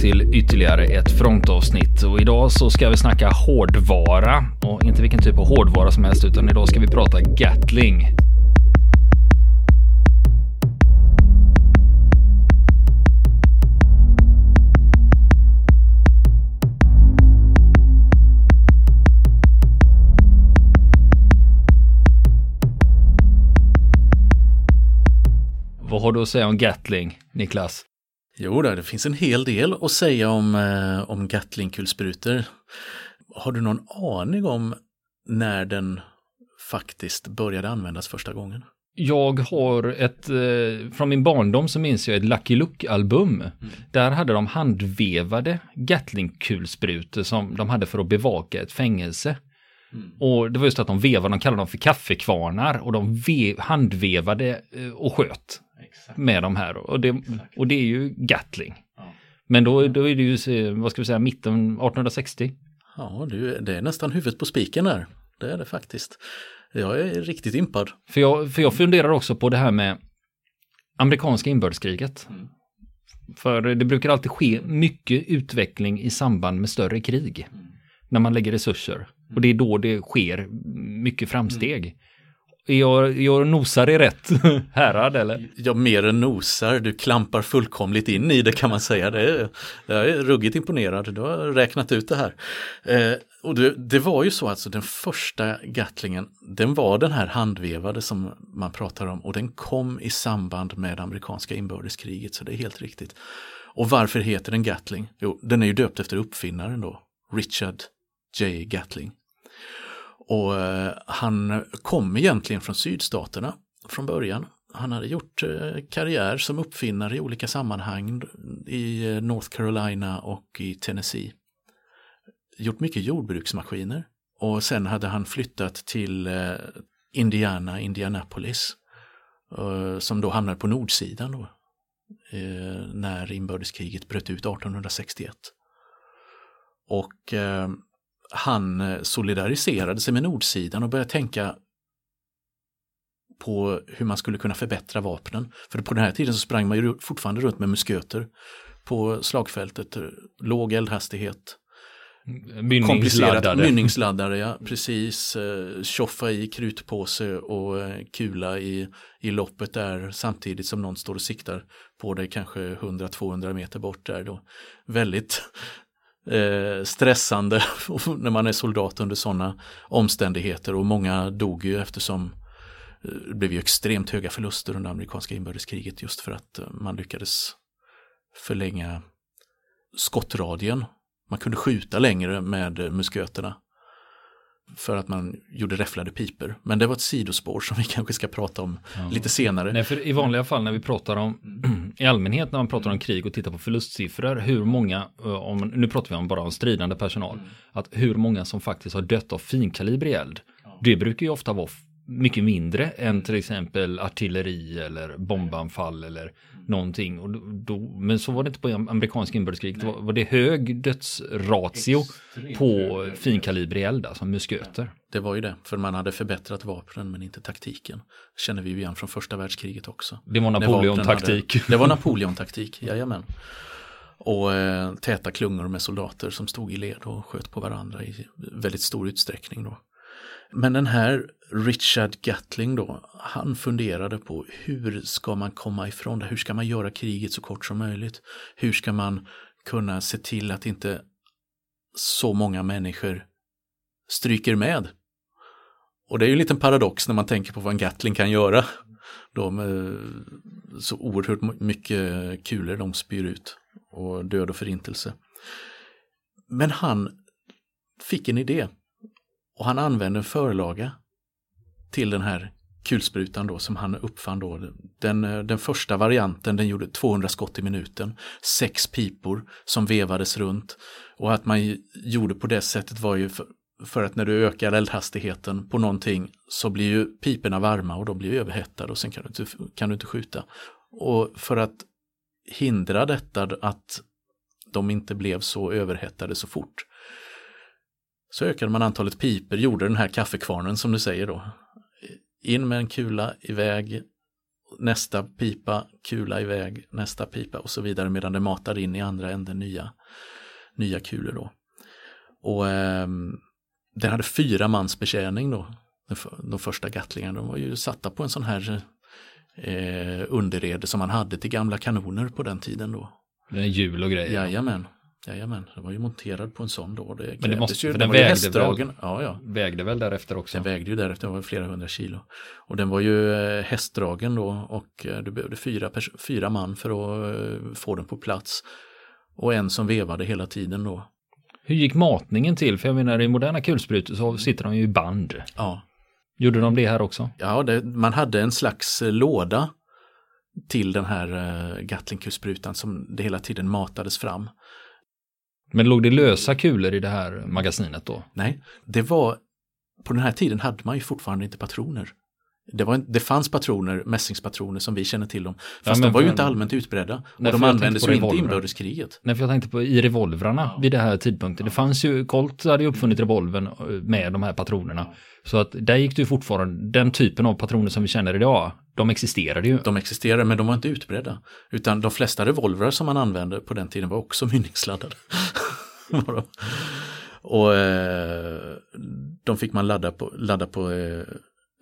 till ytterligare ett frontavsnitt. Och idag så ska vi snacka hårdvara. Och inte vilken typ av hårdvara som helst utan idag ska vi prata Gatling. Vad har du att säga om Gatling, Niklas? Jo, det finns en hel del att säga om, eh, om Gatling-kulsprutor. Har du någon aning om när den faktiskt började användas första gången? Jag har ett, eh, från min barndom så minns jag ett Lucky Luke-album. Mm. Där hade de handvevade Gatling-kulsprutor som de hade för att bevaka ett fängelse. Mm. Och det var just att de vevade, de kallade dem för kaffekvarnar och de vev, handvevade eh, och sköt Exakt. med de här. Och det, och det är ju Gatling. Ja. Men då, då är det ju, vad ska vi säga, mitten 1860. Ja, det är nästan huvudet på spiken där. Det är det faktiskt. Jag är riktigt impad. För jag, för jag funderar också på det här med amerikanska inbördeskriget. Mm. För det brukar alltid ske mycket utveckling i samband med större krig. Mm. När man lägger resurser. Och det är då det sker mycket framsteg. Mm. Jag, jag nosar i rätt härad eller? Ja, mer än nosar. Du klampar fullkomligt in i det kan man säga. Det är, jag är ruggigt imponerad. Du har räknat ut det här. Eh, och det, det, var ju så alltså den första gattlingen, den var den här handvevade som man pratar om och den kom i samband med amerikanska inbördeskriget så det är helt riktigt. Och varför heter den Gatling? Jo, den är ju döpt efter uppfinnaren då, Richard J. Gatling. Och eh, han kom egentligen från sydstaterna från början. Han hade gjort eh, karriär som uppfinnare i olika sammanhang i eh, North Carolina och i Tennessee. Gjort mycket jordbruksmaskiner och sen hade han flyttat till eh, Indiana, Indianapolis, eh, som då hamnade på nordsidan då, eh, när inbördeskriget bröt ut 1861. Och han eh, solidariserade sig med nordsidan och började tänka på hur man skulle kunna förbättra vapnen. För på den här tiden så sprang man ju fortfarande runt med musköter på slagfältet, låg eldhastighet. Mynningsladdare. Mynningsladdare, ja precis. Eh, tjoffa i krutpåse och eh, kula i, i loppet där samtidigt som någon står och siktar på dig kanske 100-200 meter bort där då. Väldigt eh, stressande när man är soldat under sådana omständigheter och många dog ju eftersom eh, det blev ju extremt höga förluster under amerikanska inbördeskriget just för att eh, man lyckades förlänga skottradien. Man kunde skjuta längre med eh, musköterna för att man gjorde räfflade piper. Men det var ett sidospår som vi kanske ska prata om ja. lite senare. Nej, för i vanliga fall när vi pratar om, i allmänhet när man pratar om krig och tittar på förlustsiffror, hur många, eh, om, nu pratar vi om bara om stridande personal, mm. att hur många som faktiskt har dött av finkalibrig eld. Det brukar ju ofta vara mycket mindre än till exempel artilleri eller bombanfall eller någonting. Och då, men så var det inte på amerikansk inbördeskrig. Det var, var, det hög dödsratio Extremt på finkalibrig eld, alltså musköter. Det var ju det, för man hade förbättrat vapnen men inte taktiken. känner vi ju igen från första världskriget också. Det var Napoleon-taktik. Det var Napoleon-taktik, jajamän. Och eh, täta klungor med soldater som stod i led och sköt på varandra i väldigt stor utsträckning. Då. Men den här Richard Gatling då, han funderade på hur ska man komma ifrån det? Hur ska man göra kriget så kort som möjligt? Hur ska man kunna se till att inte så många människor stryker med? Och det är ju en liten paradox när man tänker på vad en Gatling kan göra. De eh, så oerhört mycket kulor de spyr ut och död och förintelse. Men han fick en idé och han använde en förlaga till den här kulsprutan då som han uppfann då. Den, eh, den första varianten den gjorde 200 skott i minuten, sex pipor som vevades runt. Och att man gjorde på det sättet var ju för, för att när du ökar eldhastigheten på någonting så blir ju piporna varma och de blir överhettade och sen kan du inte, kan du inte skjuta. Och för att hindra detta att de inte blev så överhettade så fort så ökade man antalet piper, gjorde den här kaffekvarnen som du säger då. In med en kula, iväg nästa pipa, kula iväg, nästa pipa och så vidare medan det matar in i andra änden nya, nya kulor då. Och eh, den hade fyra mans betjäning då, de första Gatlingarna. De var ju satta på en sån här eh, underrede som man hade till gamla kanoner på den tiden då. Det är hjul och grejer. Jajamän. Jajamän, den var ju monterad på en sån då. Det Men det måste, ju, den, den vägde väl, ja, ja. vägde väl därefter också? Den vägde ju därefter, den var flera hundra kilo. Och den var ju eh, hästdragen då och eh, du behövde fyra, fyra man för att eh, få den på plats. Och en som vevade hela tiden då. Hur gick matningen till? För jag menar i moderna kulsprutor så sitter de ju i band. Ja. Gjorde de det här också? Ja, det, man hade en slags låda till den här Gatlingkulsprutan som det hela tiden matades fram. Men låg det lösa kulor i det här magasinet då? Nej, det var på den här tiden hade man ju fortfarande inte patroner. Det, var, det fanns patroner, mässingspatroner som vi känner till dem. Fast ja, de var ju inte allmänt utbredda. Nej, och de användes ju inte i inbördeskriget. Nej, för jag tänkte på i revolvrarna ja. vid det här tidpunkten. Det fanns ju, Colt hade ju uppfunnit revolven eh, med de här patronerna. Så att där gick det ju fortfarande, den typen av patroner som vi känner idag, de existerade ju. De existerade men de var inte utbredda. Utan de flesta revolvrar som man använde på den tiden var också mynningsladdade. och eh, de fick man ladda på, ladda på eh,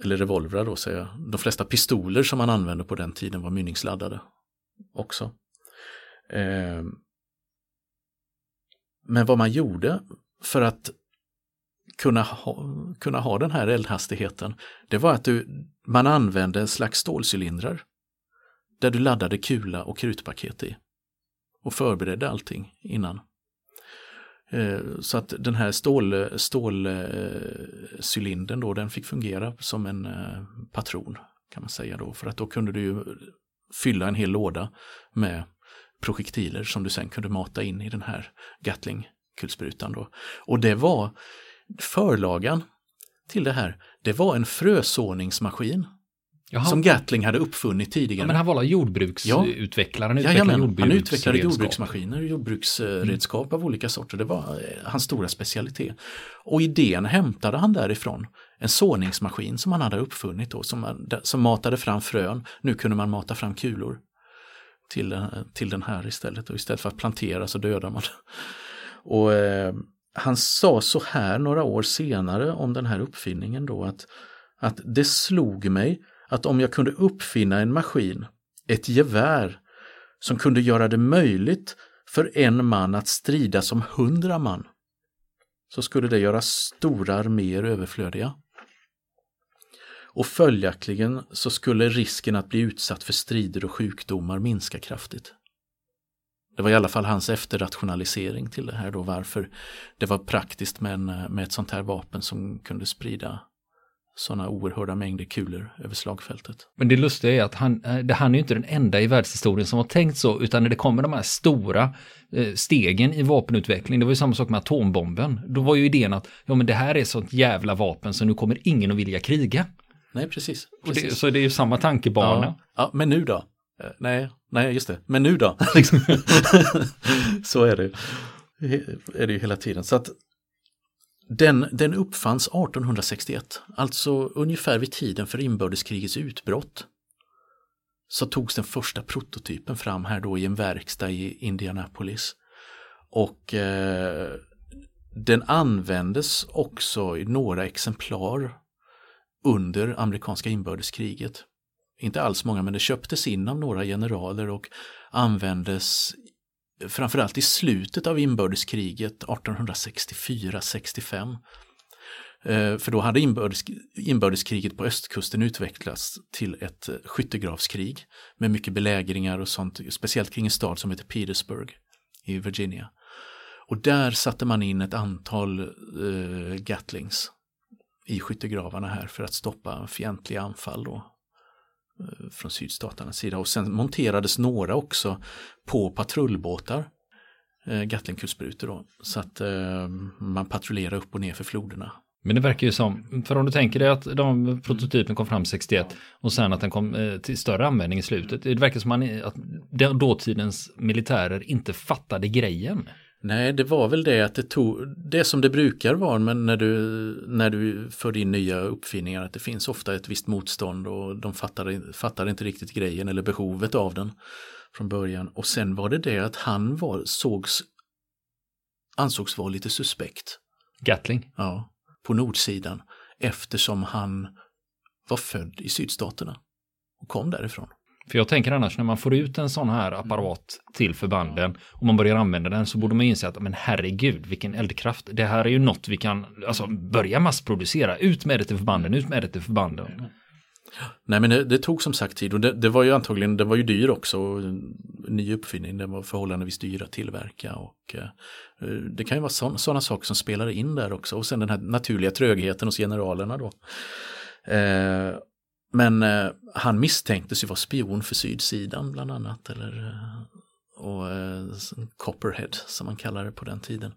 eller revolvrar då säger jag. De flesta pistoler som man använde på den tiden var mynningsladdade också. Eh, men vad man gjorde för att kunna ha, kunna ha den här eldhastigheten, det var att du, man använde en slags stålcylindrar där du laddade kula och krutpaket i och förberedde allting innan. Eh, så att den här stålcylindern stål, eh, då, den fick fungera som en eh, patron kan man säga då. För att då kunde du ju fylla en hel låda med projektiler som du sen kunde mata in i den här Gatling-kulsprutan då. Och det var förlagan till det här, det var en frösåningsmaskin Jaha. som Gatling hade uppfunnit tidigare. Ja, men han var jordbruksutvecklaren, ja. Jajamän, jordbruks han utvecklade jordbruksmaskiner, jordbruksredskap mm. av olika sorter. Det var eh, hans stora specialitet. Och idén hämtade han därifrån. En såningsmaskin som han hade uppfunnit då, som, som matade fram frön. Nu kunde man mata fram kulor till, eh, till den här istället. Och istället för att plantera så dödar man. Och eh, han sa så här några år senare om den här uppfinningen då att, att det slog mig att om jag kunde uppfinna en maskin, ett gevär, som kunde göra det möjligt för en man att strida som hundra man, så skulle det göra stora arméer överflödiga. Och följaktligen så skulle risken att bli utsatt för strider och sjukdomar minska kraftigt. Det var i alla fall hans efterrationalisering till det här då varför det var praktiskt med, en, med ett sånt här vapen som kunde sprida sådana oerhörda mängder kulor över slagfältet. Men det lustiga är att han, eh, det, han är ju inte den enda i världshistorien som har tänkt så, utan när det kommer de här stora eh, stegen i vapenutveckling, det var ju samma sak med atombomben, då var ju idén att ja men det här är sånt jävla vapen så nu kommer ingen att vilja kriga. Nej, precis. precis. Det, så det är ju samma tankebana. Ja, ja, men nu då? Eh, nej, nej, just det. Men nu då? Så är det. Är det ju hela tiden. Så att den, den uppfanns 1861, alltså ungefär vid tiden för inbördeskrigets utbrott. Så togs den första prototypen fram här då i en verkstad i Indianapolis. Och eh, den användes också i några exemplar under amerikanska inbördeskriget. Inte alls många, men det köptes in av några generaler och användes framförallt i slutet av inbördeskriget 1864-65. Eh, för då hade inbördes, inbördeskriget på östkusten utvecklats till ett eh, skyttegravskrig med mycket belägringar och sånt, speciellt kring en stad som heter Petersburg i Virginia. Och där satte man in ett antal eh, Gatlings i skyttegravarna här för att stoppa fientliga anfall då Eh, från sydstaternas sida och sen monterades några också på patrullbåtar, eh, Gatlingkulsprutor då, så att eh, man patrullerar upp och ner för floderna. Men det verkar ju som, för om du tänker dig att de prototypen kom fram 61 och sen att den kom till större användning i slutet. Det verkar som att dåtidens militärer inte fattade grejen. Nej, det var väl det att det tog, det som det brukar vara men när du, när du för in nya uppfinningar att det finns ofta ett visst motstånd och de fattar, fattar inte riktigt grejen eller behovet av den från början. Och sen var det det att han var, sågs, ansågs vara lite suspekt. Gatling? Ja, på nordsidan eftersom han var född i sydstaterna och kom därifrån. För jag tänker annars när man får ut en sån här apparat till förbanden och man börjar använda den så borde man inse att men herregud vilken eldkraft. Det här är ju något vi kan alltså, börja massproducera. Ut med det till förbanden, ut med det till förbanden. Nej men det, det tog som sagt tid och det, det, var ju antagligen, det var ju dyr också. Ny uppfinning, den var förhållandevis dyr att tillverka och eh, det kan ju vara sådana saker som spelar in där också och sen den här naturliga trögheten hos generalerna då. Eh, men eh, han misstänktes ju vara spion för sydsidan bland annat. Eller, eh, och eh, Copperhead som man kallade det på den tiden.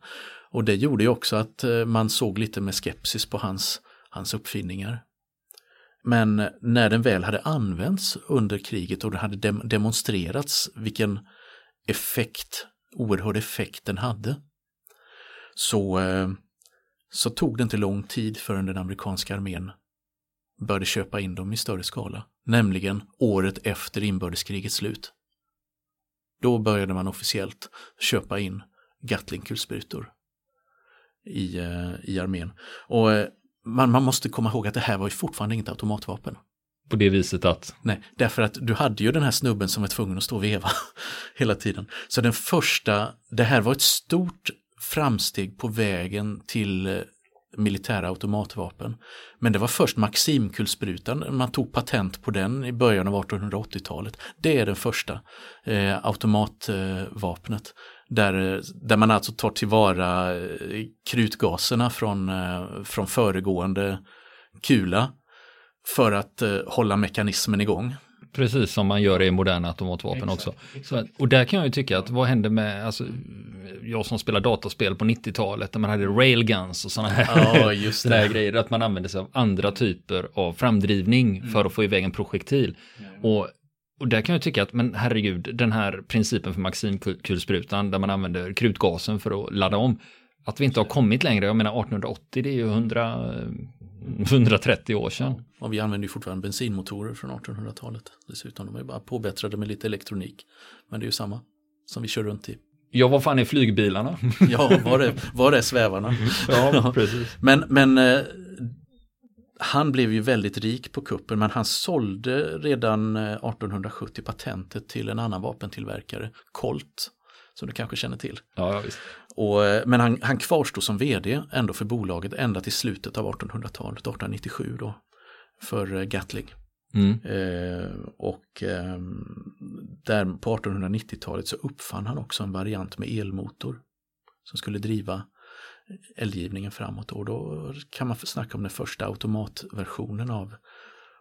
Och det gjorde ju också att eh, man såg lite med skepsis på hans, hans uppfinningar. Men eh, när den väl hade använts under kriget och det hade dem demonstrerats vilken effekt, oerhörd effekt den hade. Så, eh, så tog det inte lång tid förrän den amerikanska armén började köpa in dem i större skala, nämligen året efter inbördeskrigets slut. Då började man officiellt köpa in Gatling-kulsprutor i, eh, i armén. Och eh, man, man måste komma ihåg att det här var ju fortfarande inget automatvapen. På det viset att? Nej, därför att du hade ju den här snubben som var tvungen att stå och veva hela tiden. Så den första, det här var ett stort framsteg på vägen till eh, militära automatvapen. Men det var först Maximkulsprutan, man tog patent på den i början av 1880-talet. Det är den första eh, automatvapnet. Där, där man alltså tar tillvara eh, krutgaserna från, eh, från föregående kula för att eh, hålla mekanismen igång. Precis som man gör i moderna automatvapen exakt, också. Så, och där kan jag ju tycka att vad hände med, alltså, jag som spelar dataspel på 90-talet, där man hade railguns och sådana här, ja, just här grejer, att man använde sig av andra typer av framdrivning mm. för att få iväg en projektil. Mm. Och, och där kan jag tycka att, men herregud, den här principen för maximkulsprutan, där man använder krutgasen för att ladda om, att vi inte har kommit längre, jag menar 1880 det är ju 100, 130 år sedan. Och vi använder ju fortfarande bensinmotorer från 1800-talet. Dessutom, de är bara påbättrade med lite elektronik. Men det är ju samma som vi kör runt i. Ja, vad fan är flygbilarna? ja, var är, var är svävarna? ja, precis. Men, men eh, han blev ju väldigt rik på kuppen, men han sålde redan 1870 eh, patentet till en annan vapentillverkare, Colt, som du kanske känner till. Ja, visst. Och, eh, men han, han kvarstod som vd ändå för bolaget ända till slutet av 1800-talet, 1897 då, för eh, Gatling. Mm. Eh, och eh, där på 1890-talet så uppfann han också en variant med elmotor som skulle driva eldgivningen framåt. Och då kan man snacka om den första automatversionen av,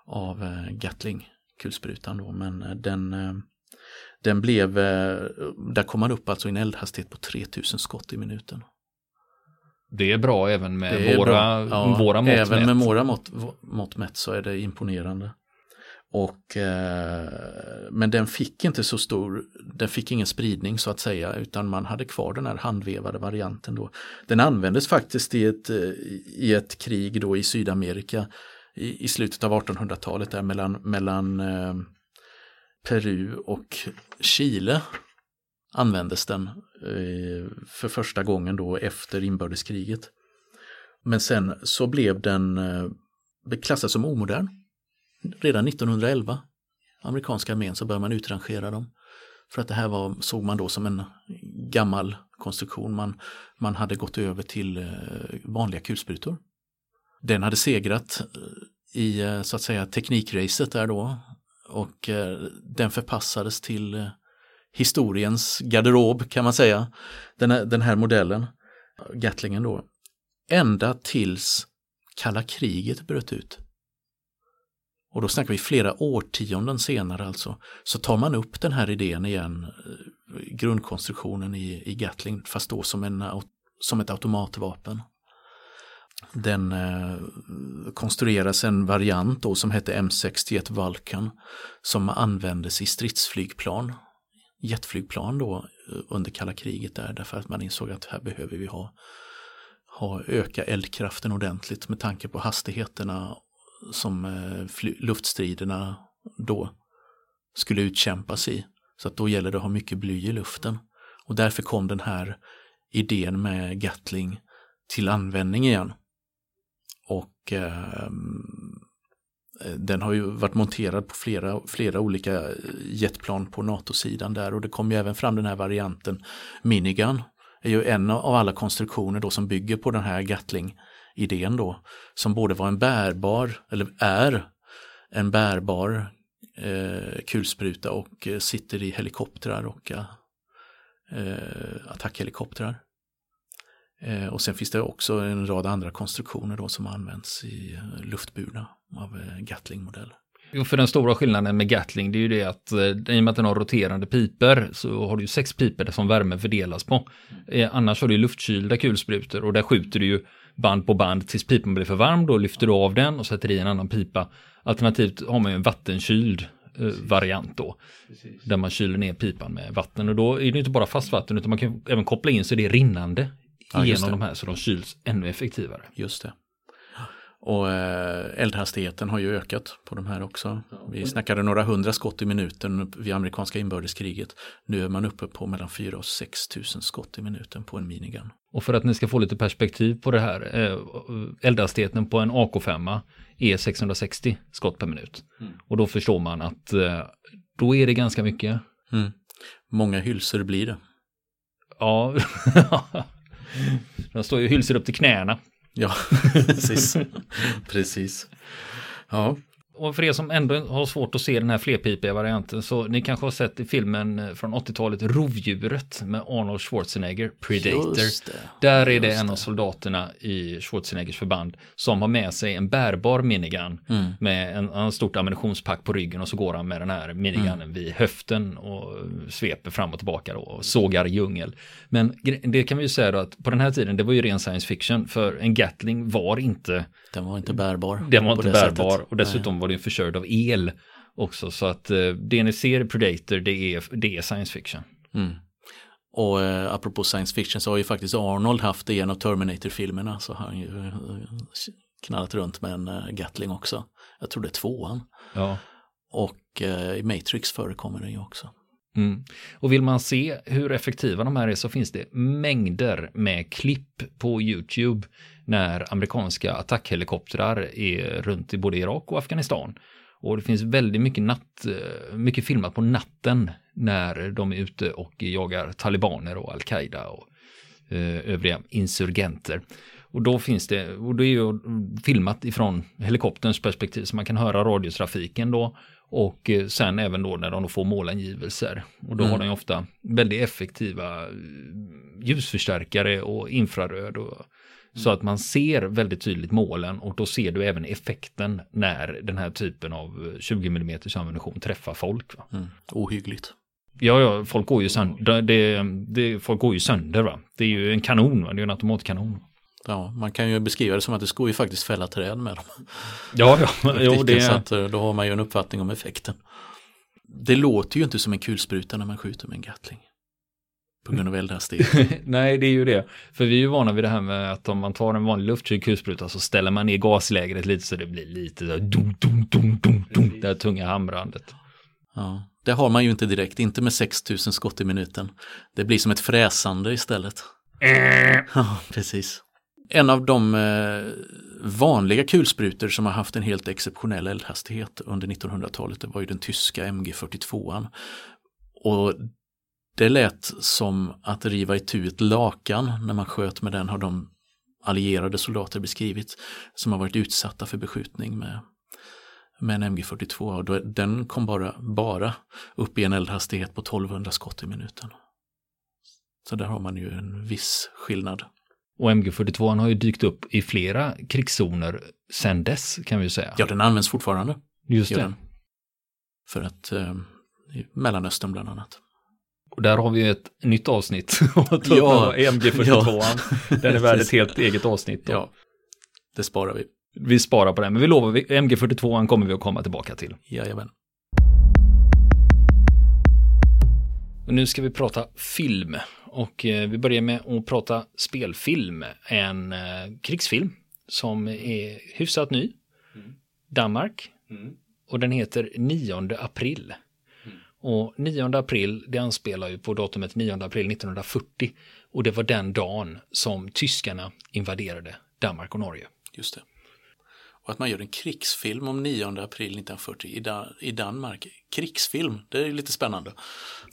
av eh, Gatling-kulsprutan. Då. Men den, den blev, där kom man upp alltså i en eldhastighet på 3000 skott i minuten. Det är bra även med våra, ja, våra mått Även mätt. med våra mått, mått mätt så är det imponerande. Och, eh, men den fick inte så stor, den fick ingen spridning så att säga utan man hade kvar den här handvevade varianten då. Den användes faktiskt i ett, eh, i ett krig då i Sydamerika i, i slutet av 1800-talet där mellan, mellan eh, Peru och Chile användes den eh, för första gången då efter inbördeskriget. Men sen så blev den eh, klassad som omodern. Redan 1911, amerikanska armén, så började man utrangera dem. För att det här var, såg man då som en gammal konstruktion. Man, man hade gått över till eh, vanliga kulsprutor. Den hade segrat i så att säga teknikracet där då och eh, den förpassades till eh, historiens garderob kan man säga. Den här, den här modellen, Gatlingen då. Ända tills kalla kriget bröt ut. Och då snackar vi flera årtionden senare alltså. Så tar man upp den här idén igen, eh, grundkonstruktionen i, i Gatling, fast då som, en, som ett automatvapen. Den eh, konstrueras en variant då som hette M61 Vulcan som användes i stridsflygplan jetflygplan då eh, under kalla kriget där därför att man insåg att här behöver vi ha, ha öka eldkraften ordentligt med tanke på hastigheterna som eh, luftstriderna då skulle utkämpas i. Så att då gäller det att ha mycket bly i luften. Och därför kom den här idén med Gatling till användning igen. Och eh, den har ju varit monterad på flera, flera olika jetplan på NATO-sidan där och det kom ju även fram den här varianten Minigun. är ju en av alla konstruktioner då som bygger på den här Gatling-idén då. Som både var en bärbar, eller är en bärbar eh, kulspruta och sitter i helikoptrar och eh, attackhelikoptrar. Eh, och sen finns det också en rad andra konstruktioner då som används i eh, luftburna av eh, Gatling-modell. Jo, för den stora skillnaden med Gatling det är ju det att i och med att den har roterande piper så har du ju sex piper som värme fördelas på. Annars har du luftkylda kulsprutor och där skjuter du ju band på band tills pipan blir för varm. Då lyfter du av den och sätter i en annan pipa. Alternativt har man ju en vattenkyld variant då. Precis. Där man kyler ner pipan med vatten och då är det inte bara fast vatten utan man kan även koppla in så det är rinnande ja, genom de här så de kyls ännu effektivare. Just det. Och eh, eldhastigheten har ju ökat på de här också. Vi snackade några hundra skott i minuten vid amerikanska inbördeskriget. Nu är man uppe på mellan 4 och 6 tusen skott i minuten på en minigun. Och för att ni ska få lite perspektiv på det här, eh, eldhastigheten på en AK5 är 660 skott per minut. Mm. Och då förstår man att eh, då är det ganska mycket. Mm. Många hylsor blir det. Ja, De står ju hylsor upp till knäna. Ja, precis. precis. Ja. Och för er som ändå har svårt att se den här flerpipiga varianten så ni kanske har sett i filmen från 80-talet Rovdjuret med Arnold Schwarzenegger, Predator. Där är det en av soldaterna i Schwarzeneggers förband som har med sig en bärbar minigun mm. med en, en stort ammunitionspack på ryggen och så går han med den här minigunnen mm. vid höften och sveper fram och tillbaka då och sågar djungel. Men det kan vi ju säga då att på den här tiden det var ju ren science fiction för en Gatling var inte den var inte bärbar. Den var inte bärbar sättet. och dessutom Nej. var den förkörd av el också. Så att eh, det ni ser i Predator det är, det är science fiction. Mm. Och eh, apropå science fiction så har ju faktiskt Arnold haft det i en av Terminator-filmerna så har han ju eh, knallat runt med en eh, Gatling också. Jag tror det är tvåan. Ja. Och eh, i Matrix förekommer den ju också. Mm. Och vill man se hur effektiva de här är så finns det mängder med klipp på YouTube när amerikanska attackhelikoptrar är runt i både Irak och Afghanistan. Och det finns väldigt mycket, natt, eh, mycket filmat på natten när de är ute och jagar talibaner och al-Qaida och eh, övriga insurgenter. Och då finns det, och det är ju filmat ifrån helikopterns perspektiv så man kan höra radiotrafiken då och eh, sen även då när de får målangivelser. Och då mm. har de ofta väldigt effektiva eh, ljusförstärkare och infraröd. Och, så att man ser väldigt tydligt målen och då ser du även effekten när den här typen av 20 eh, mm ammunition träffar folk. Va? Mm. Ohyggligt. Ja, ja, folk går ju sönder. Det, det, folk går ju sönder. Va? Det är ju en kanon, va? det är en automatkanon. Ja, man kan ju beskriva det som att det ska ju faktiskt fälla träd med dem. Ja, ja, jo, det... Så att, eh, då har man ju en uppfattning om effekten. Det låter ju inte som en kulspruta när man skjuter med en Gatling. På grund av eldhastighet. Nej, det är ju det. För vi är ju vana vid det här med att om man tar en vanlig luftkyld kulspruta så ställer man ner gaslägret lite så det blir lite så dum, dum, dum, dum, dum, det här tunga hamrandet. Ja, det har man ju inte direkt, inte med 6000 skott i minuten. Det blir som ett fräsande istället. Äh. Ja, precis. En av de eh, vanliga kulsprutor som har haft en helt exceptionell eldhastighet under 1900-talet det var ju den tyska MG42. Och det lät som att riva itu ett lakan när man sköt med den har de allierade soldater beskrivit som har varit utsatta för beskjutning med, med en MG42. Och den kom bara, bara upp i en eldhastighet på 1200 skott i minuten. Så där har man ju en viss skillnad. Och MG42 har ju dykt upp i flera krigszoner sedan dess kan vi säga. Ja, den används fortfarande. Just det. För att, eh, Mellanöstern bland annat. Och där har vi ett nytt avsnitt. ja, MG42. Ja. Den är värd ett helt eget avsnitt. Då. Ja, det sparar vi. Vi sparar på den, men vi lovar, MG42 kommer vi att komma tillbaka till. Jajamän. Och nu ska vi prata film och eh, vi börjar med att prata spelfilm. En eh, krigsfilm som är hyfsat ny. Mm. Danmark. Mm. Och den heter 9 april. Mm. Och 9 april, det anspelar ju på datumet 9 april 1940. Och det var den dagen som tyskarna invaderade Danmark och Norge. Just det. Och att man gör en krigsfilm om 9 april 1940 i, da i Danmark. Krigsfilm, det är lite spännande.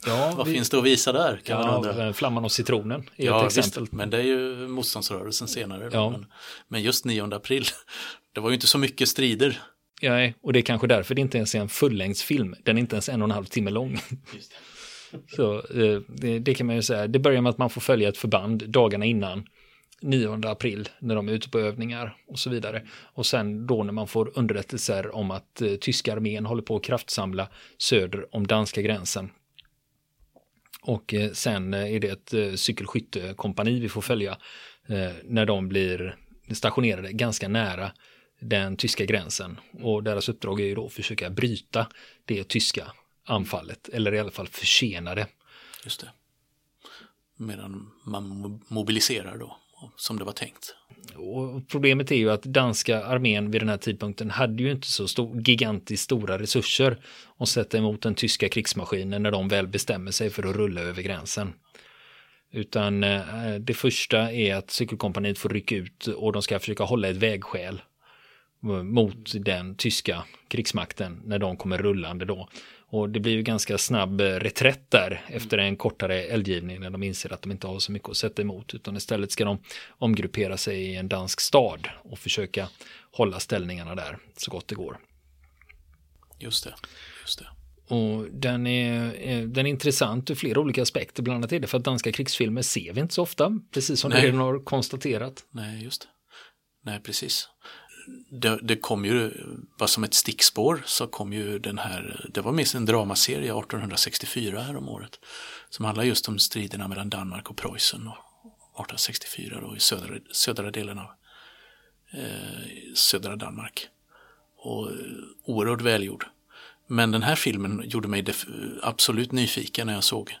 Ja, Vad vi... finns det att visa där? Kan ja, man undra. Flamman och citronen är ja, ett exempel. Visst, men det är ju motståndsrörelsen senare. Ja. Men, men just 9 april, det var ju inte så mycket strider. Ja, och det är kanske därför det inte ens är en fullängdsfilm. Den är inte ens en och en halv timme lång. Så eh, det, det, kan man ju säga. Det börjar med att man får följa ett förband dagarna innan 9 april när de är ute på övningar och så vidare. Och sen då när man får underrättelser om att eh, tyska armén håller på att kraftsamla söder om danska gränsen. Och eh, sen eh, är det ett eh, cykelskyttekompani vi får följa eh, när de blir stationerade ganska nära den tyska gränsen. Och deras uppdrag är ju då att försöka bryta det tyska anfallet, eller i alla fall försena det. Just det. Medan man mobiliserar då som det var tänkt. Och problemet är ju att danska armén vid den här tidpunkten hade ju inte så stor, gigantiskt stora resurser att sätta emot den tyska krigsmaskinen när de väl bestämmer sig för att rulla över gränsen. Utan eh, det första är att cykelkompaniet får rycka ut och de ska försöka hålla ett vägskäl eh, mot den tyska krigsmakten när de kommer rullande då. Och det blir ju ganska snabb reträtt där efter en kortare eldgivning när de inser att de inte har så mycket att sätta emot utan istället ska de omgruppera sig i en dansk stad och försöka hålla ställningarna där så gott det går. Just det. Just det. Och den är, den är intressant ur flera olika aspekter. Bland annat är det för att danska krigsfilmer ser vi inte så ofta, precis som du har konstaterat. Nej, just det. Nej, precis det, det, kom ju, bara som ett stickspår, så kom ju den här, det var minst en dramaserie 1864 här om året. Som handlar just om striderna mellan Danmark och Preussen 1864 då i södra, södra delen av eh, södra Danmark. Och eh, oerhört välgjord. Men den här filmen gjorde mig absolut nyfiken när jag såg,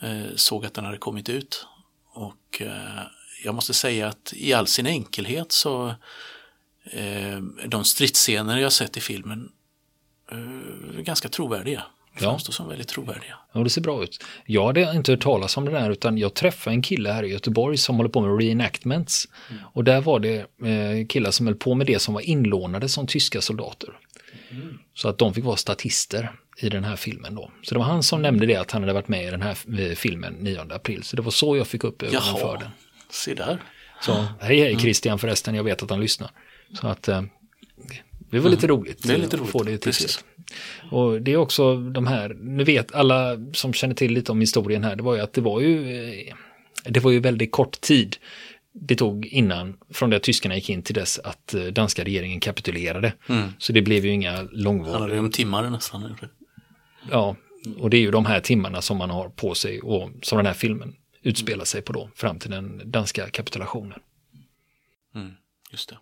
eh, såg att den hade kommit ut. Och eh, jag måste säga att i all sin enkelhet så de stridsscener jag sett i filmen eh, ganska trovärdiga. Framstår ja. som väldigt trovärdiga. Ja, det ser bra ut. Jag hade inte hört talas om det där utan jag träffade en kille här i Göteborg som håller på med reenactments. Mm. Och där var det eh, killar som höll på med det som var inlånade som tyska soldater. Mm. Så att de fick vara statister i den här filmen då. Så det var han som nämnde det att han hade varit med i den här eh, filmen 9 april. Så det var så jag fick upp ögonen Jaha, för den. Se där. Så hej hej. Christian förresten, jag vet att han lyssnar. Så att eh, det var lite mm. roligt. Det är lite roligt. Få det tipset. Och det är också de här, nu vet alla som känner till lite om historien här, det var ju att det var ju, eh, det var ju väldigt kort tid det tog innan, från det att tyskarna gick in till dess att eh, danska regeringen kapitulerade. Mm. Så det blev ju inga långvariga. Det handlade om timmar nästan. Ja, och det är ju de här timmarna som man har på sig och som den här filmen utspelar sig på då, fram till den danska kapitulationen. Mm, just det.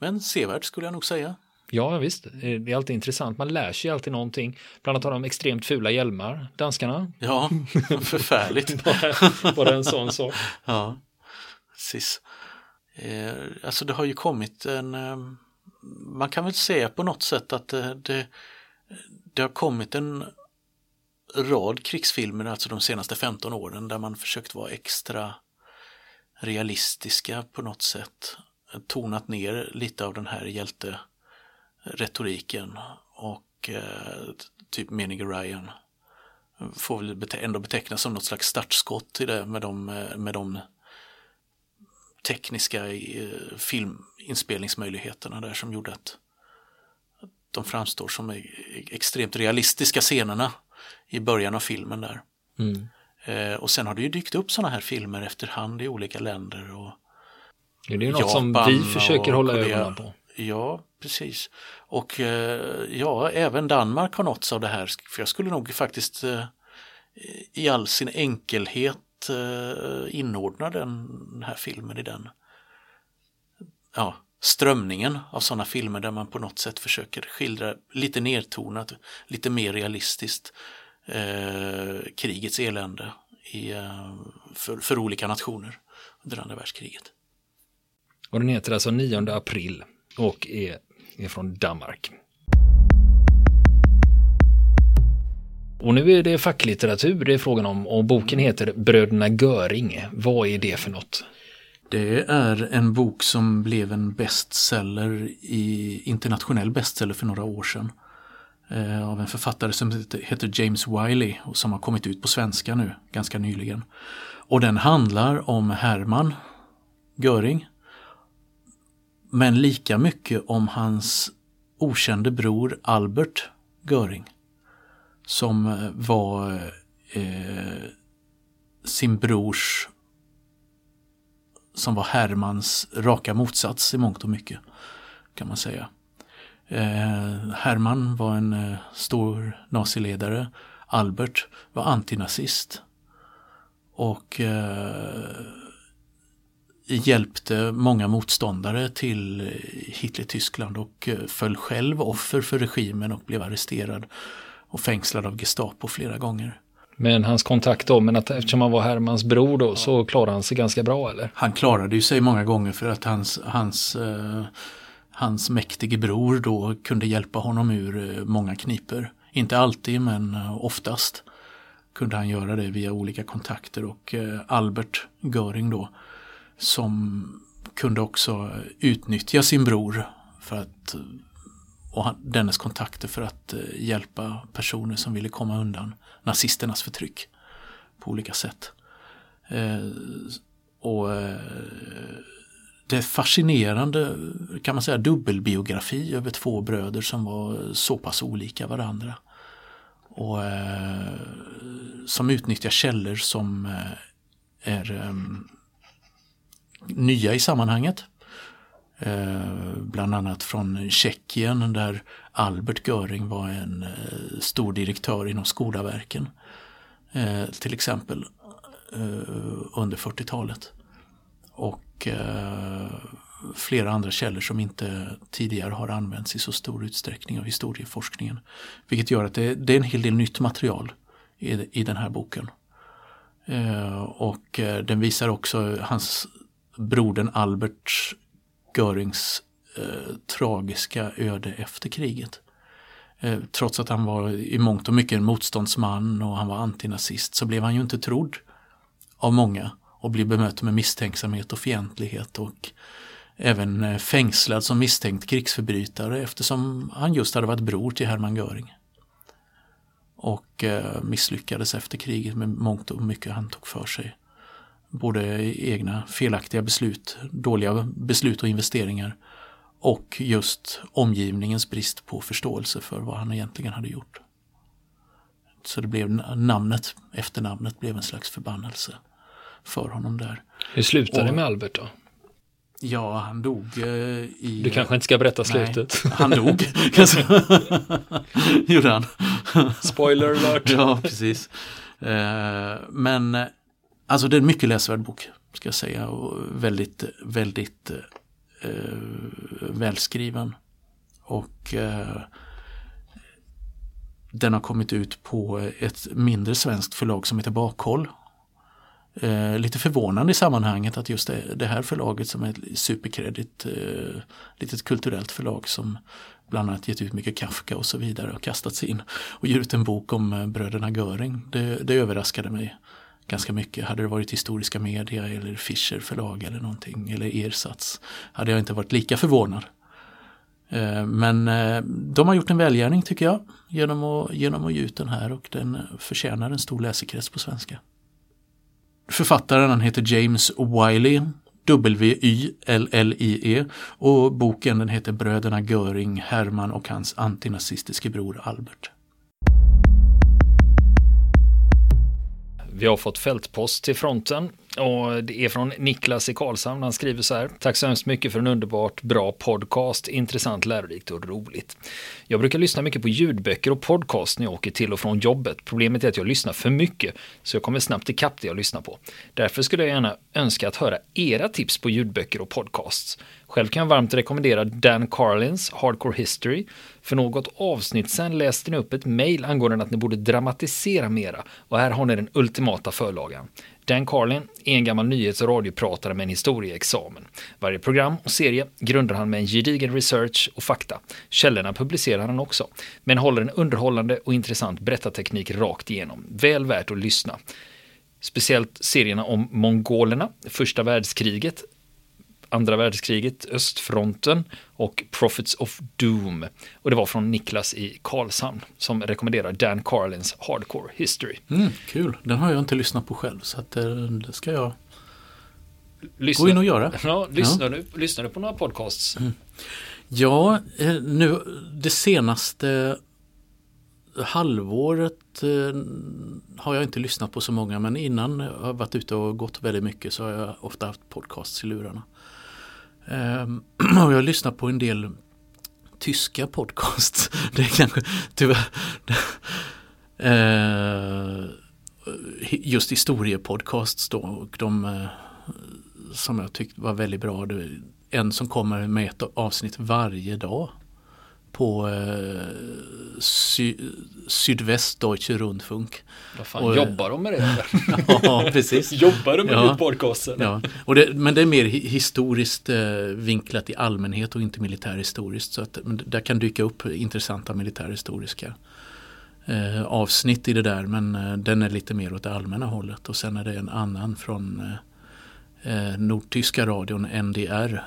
Men sevärd skulle jag nog säga. Ja, visst. Det är alltid intressant. Man lär sig alltid någonting. Bland annat har de extremt fula hjälmar, danskarna. Ja, förfärligt. bara, bara en sån sak. Ja, precis. Eh, alltså det har ju kommit en... Eh, man kan väl säga på något sätt att det, det, det har kommit en rad krigsfilmer, alltså de senaste 15 åren, där man försökt vara extra realistiska på något sätt tonat ner lite av den här hjälteretoriken och eh, typ Menig Ryan får väl ändå betecknas som något slags startskott i det med de, med de tekniska eh, filminspelningsmöjligheterna där som gjorde att de framstår som e-, extremt realistiska scenerna i början av filmen där. Mm. Eh, och sen har det ju dykt upp sådana här filmer efterhand i olika länder och det är ju något Japan som vi försöker hålla Korea. ögonen på. Ja, precis. Och eh, ja, även Danmark har nåtts av det här. För jag skulle nog faktiskt eh, i all sin enkelhet eh, inordna den här filmen i den ja, strömningen av sådana filmer där man på något sätt försöker skildra lite nedtonat, lite mer realistiskt eh, krigets elände i, för, för olika nationer under andra världskriget. Och den heter alltså 9 april och är, är från Danmark. Och nu är det facklitteratur det är frågan om och boken heter Bröderna Göring. Vad är det för något? Det är en bok som blev en bestseller i internationell bestseller för några år sedan. Eh, av en författare som heter James Wiley och som har kommit ut på svenska nu ganska nyligen. Och den handlar om Hermann Göring. Men lika mycket om hans okände bror Albert Göring. Som eh, var eh, sin brors som var Hermans raka motsats i mångt och mycket. Kan man säga. Eh, Herman var en eh, stor naziledare. Albert var antinazist. Och eh, hjälpte många motståndare till Hitler-Tyskland och eh, föll själv offer för regimen och blev arresterad och fängslad av Gestapo flera gånger. Men hans kontakt då, men att eftersom han var Hermans bror då så klarade han sig ganska bra eller? Han klarade ju sig många gånger för att hans, hans, eh, hans mäktige bror då kunde hjälpa honom ur eh, många kniper. Inte alltid men eh, oftast kunde han göra det via olika kontakter och eh, Albert Göring då som kunde också utnyttja sin bror för att och dennes kontakter för att eh, hjälpa personer som ville komma undan nazisternas förtryck på olika sätt. Eh, och eh, det är fascinerande, kan man säga, dubbelbiografi över två bröder som var så pass olika varandra. Och som utnyttjar källor som är ehm, nya i sammanhanget. Eh, bland annat från Tjeckien där Albert Göring var en eh, stor direktör inom Skolaverken. Eh, till exempel under 40-talet. Och flera andra källor som inte tidigare har använts i så stor utsträckning av historieforskningen. Vilket gör att det, det är en hel del nytt material i, i den här boken. och den visar också hans brodern Albert Görings eh, tragiska öde efter kriget. Eh, trots att han var i mångt och mycket en motståndsman och han var antinazist så blev han ju inte trodd av många och blev bemött med misstänksamhet och fientlighet och även eh, fängslad som misstänkt krigsförbrytare eftersom han just hade varit bror till Hermann Göring. Och eh, misslyckades efter kriget med mångt och mycket han tog för sig både egna felaktiga beslut, dåliga beslut och investeringar och just omgivningens brist på förståelse för vad han egentligen hade gjort. Så det blev namnet, efternamnet blev en slags förbannelse för honom där. Hur slutade det med Albert då? Ja, han dog eh, i... Du kanske inte ska berätta slutet? Nej, han dog. Gjorde han. Spoiler alert. ja, precis. Eh, men Alltså det är en mycket läsvärd bok ska jag säga och väldigt, väldigt eh, välskriven. Och eh, den har kommit ut på ett mindre svenskt förlag som heter Bakhåll. Eh, lite förvånande i sammanhanget att just det, det här förlaget som är ett superkredit, eh, litet kulturellt förlag som bland annat gett ut mycket Kafka och så vidare och kastat sig in och ger ut en bok om eh, bröderna Göring. Det, det överraskade mig ganska mycket. Hade det varit historiska media eller Fischer förlag eller någonting eller Ersats hade jag inte varit lika förvånad. Eh, men eh, de har gjort en välgärning tycker jag genom att, genom att ge ut den här och den förtjänar en stor läsekrets på svenska. Författaren han heter James Wiley, W-Y-L-L-I-E och boken den heter Bröderna Göring, Herman och hans antinazistiske bror Albert. Vi har fått fältpost till fronten. Och det är från Niklas i Karlshamn. Han skriver så här. Tack så hemskt mycket för en underbart bra podcast. Intressant, lärorikt och roligt. Jag brukar lyssna mycket på ljudböcker och podcast när jag åker till och från jobbet. Problemet är att jag lyssnar för mycket, så jag kommer snabbt ikapp det jag lyssnar på. Därför skulle jag gärna önska att höra era tips på ljudböcker och podcasts. Själv kan jag varmt rekommendera Dan Carlins Hardcore History. För något avsnitt sen läste ni upp ett mejl angående att ni borde dramatisera mera och här har ni den ultimata förlagan. Dan Carlin är en gammal nyhets och radiopratare med en historieexamen. Varje program och serie grundar han med en gedigen research och fakta. Källorna publicerar han också, men håller en underhållande och intressant berättarteknik rakt igenom. Väl värt att lyssna. Speciellt serierna om mongolerna, första världskriget, andra världskriget, östfronten och Prophets of Doom. Och det var från Niklas i Karlshamn som rekommenderar Dan Carlins Hardcore History. Mm, kul, den har jag inte lyssnat på själv så att eh, det ska jag lyssna, gå in och göra. Ja, lyssnar, ja. Du, lyssnar du på några podcasts? Mm. Ja, eh, nu det senaste halvåret eh, har jag inte lyssnat på så många men innan jag har varit ute och gått väldigt mycket så har jag ofta haft podcasts i lurarna. Ehm, och jag lyssnar på en del tyska podcasts. Det är kanske tyvärr ehm, just historiepodcasts då och de eh, som jag tyckte var väldigt bra. En som kommer med ett avsnitt varje dag på eh, sy Sydvästdeutsche Rundfunk. Vad fan, och, jobbar de med det? ja, precis. jobbar de med ja, podcasten? Ja. Och det, men det är mer historiskt eh, vinklat i allmänhet och inte militärhistoriskt. Så att, där kan dyka upp intressanta militärhistoriska eh, avsnitt i det där. Men eh, den är lite mer åt det allmänna hållet. Och sen är det en annan från eh, eh Nordtyska radion NDR,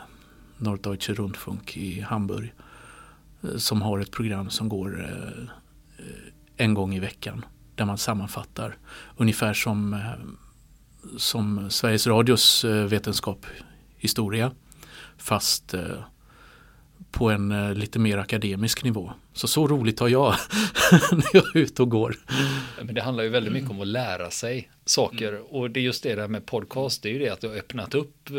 Norddeutsche Rundfunk i Hamburg som har ett program som går eh, en gång i veckan där man sammanfattar ungefär som, eh, som Sveriges Radios eh, vetenskap historia fast på en lite mer akademisk nivå. Så så roligt har jag när jag är ute och går. Men det handlar ju väldigt mycket om att lära sig saker mm. och det är just det där med podcast, det är ju det att det har öppnat upp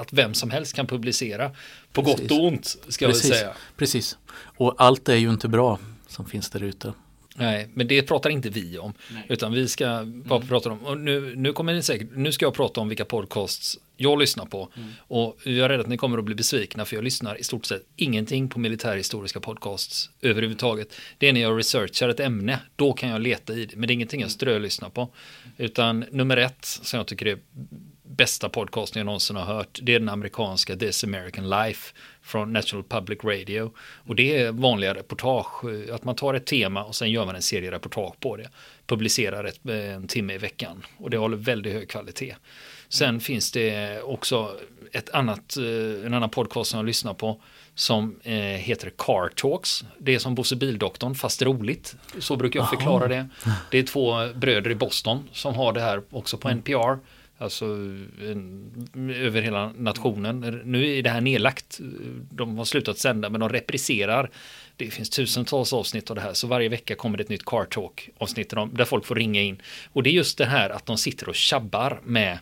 att vem som helst kan publicera på Precis. gott och ont ska Precis. jag säga. Precis, och allt är ju inte bra som finns där ute. Nej, men det pratar inte vi om. Nej. Utan vi ska bara mm. prata om, och nu, nu kommer ni säkert, nu ska jag prata om vilka podcasts jag lyssnar på. Mm. Och jag är rädd att ni kommer att bli besvikna för jag lyssnar i stort sett ingenting på militärhistoriska podcasts överhuvudtaget. Det är när jag researchar ett ämne, då kan jag leta i det, men det är ingenting jag strölyssnar på. Utan nummer ett som jag tycker är bästa podcasten jag någonsin har hört. Det är den amerikanska This American Life från National Public Radio. Och det är vanliga reportage, att man tar ett tema och sen gör man en serie reportage på det. Publicerar ett, en timme i veckan och det håller väldigt hög kvalitet. Sen mm. finns det också ett annat, eh, en annan podcast som jag lyssnar på som eh, heter Car Talks. Det är som Bosse Bildoktorn fast roligt. Så brukar jag förklara det. Det är två bröder i Boston som har det här också på NPR. Alltså en, över hela nationen. Nu är det här nedlagt. De har slutat sända men de repriserar. Det finns tusentals avsnitt av det här så varje vecka kommer det ett nytt Car Talk avsnitt där folk får ringa in. Och det är just det här att de sitter och tjabbar med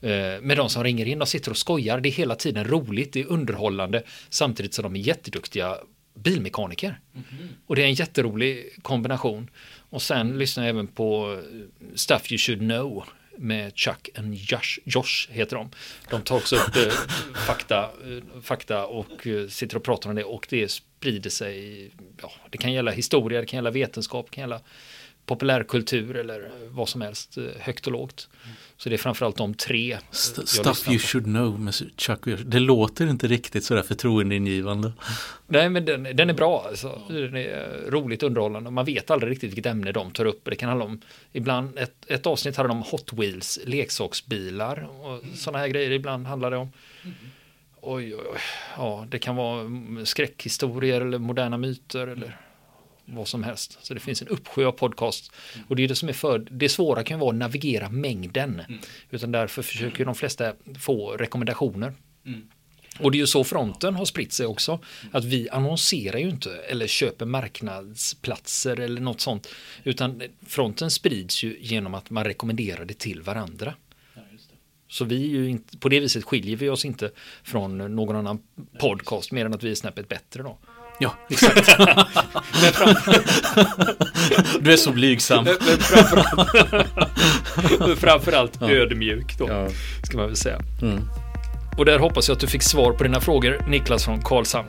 eh, med de som ringer in. De sitter och skojar. Det är hela tiden roligt, det är underhållande samtidigt som de är jätteduktiga bilmekaniker. Mm -hmm. Och det är en jätterolig kombination. Och sen lyssnar jag även på Stuff You Should Know med Chuck and Josh, Josh heter de. De tar också upp eh, fakta, eh, fakta och eh, sitter och pratar om det och det sprider sig. Ja, det kan gälla historia, det kan gälla vetenskap, det kan gälla populärkultur eller vad som helst, eh, högt och lågt. Så det är framförallt de tre. St stuff you should know med Chuck Det låter inte riktigt sådär förtroendeingivande. Nej men den, den är bra, alltså. den är roligt underhållande. Man vet aldrig riktigt vilket ämne de tar upp. Det kan handla om, ibland, ett, ett avsnitt handlar om Hot Wheels, leksaksbilar och sådana här grejer. Ibland handlar det om Oj, oj, oj. Ja, det kan vara skräckhistorier eller moderna myter eller vad som helst. Så det finns en uppsjö av podcast. Och det är det som är för, det svåra kan vara att navigera mängden. Mm. Utan därför försöker de flesta få rekommendationer. Mm. Och det är ju så fronten har spritt sig också. Att vi annonserar ju inte eller köper marknadsplatser eller något sånt. Utan fronten sprids ju genom att man rekommenderar det till varandra. Så vi är ju inte, på det viset skiljer vi oss inte från någon annan podcast mer än att vi är snäppet bättre då. Ja, exakt. du är så blygsam. Men framförallt, framförallt ja. ödmjuk då, ja. ska man väl säga. Mm. Och där hoppas jag att du fick svar på dina frågor, Niklas från Karlshamn.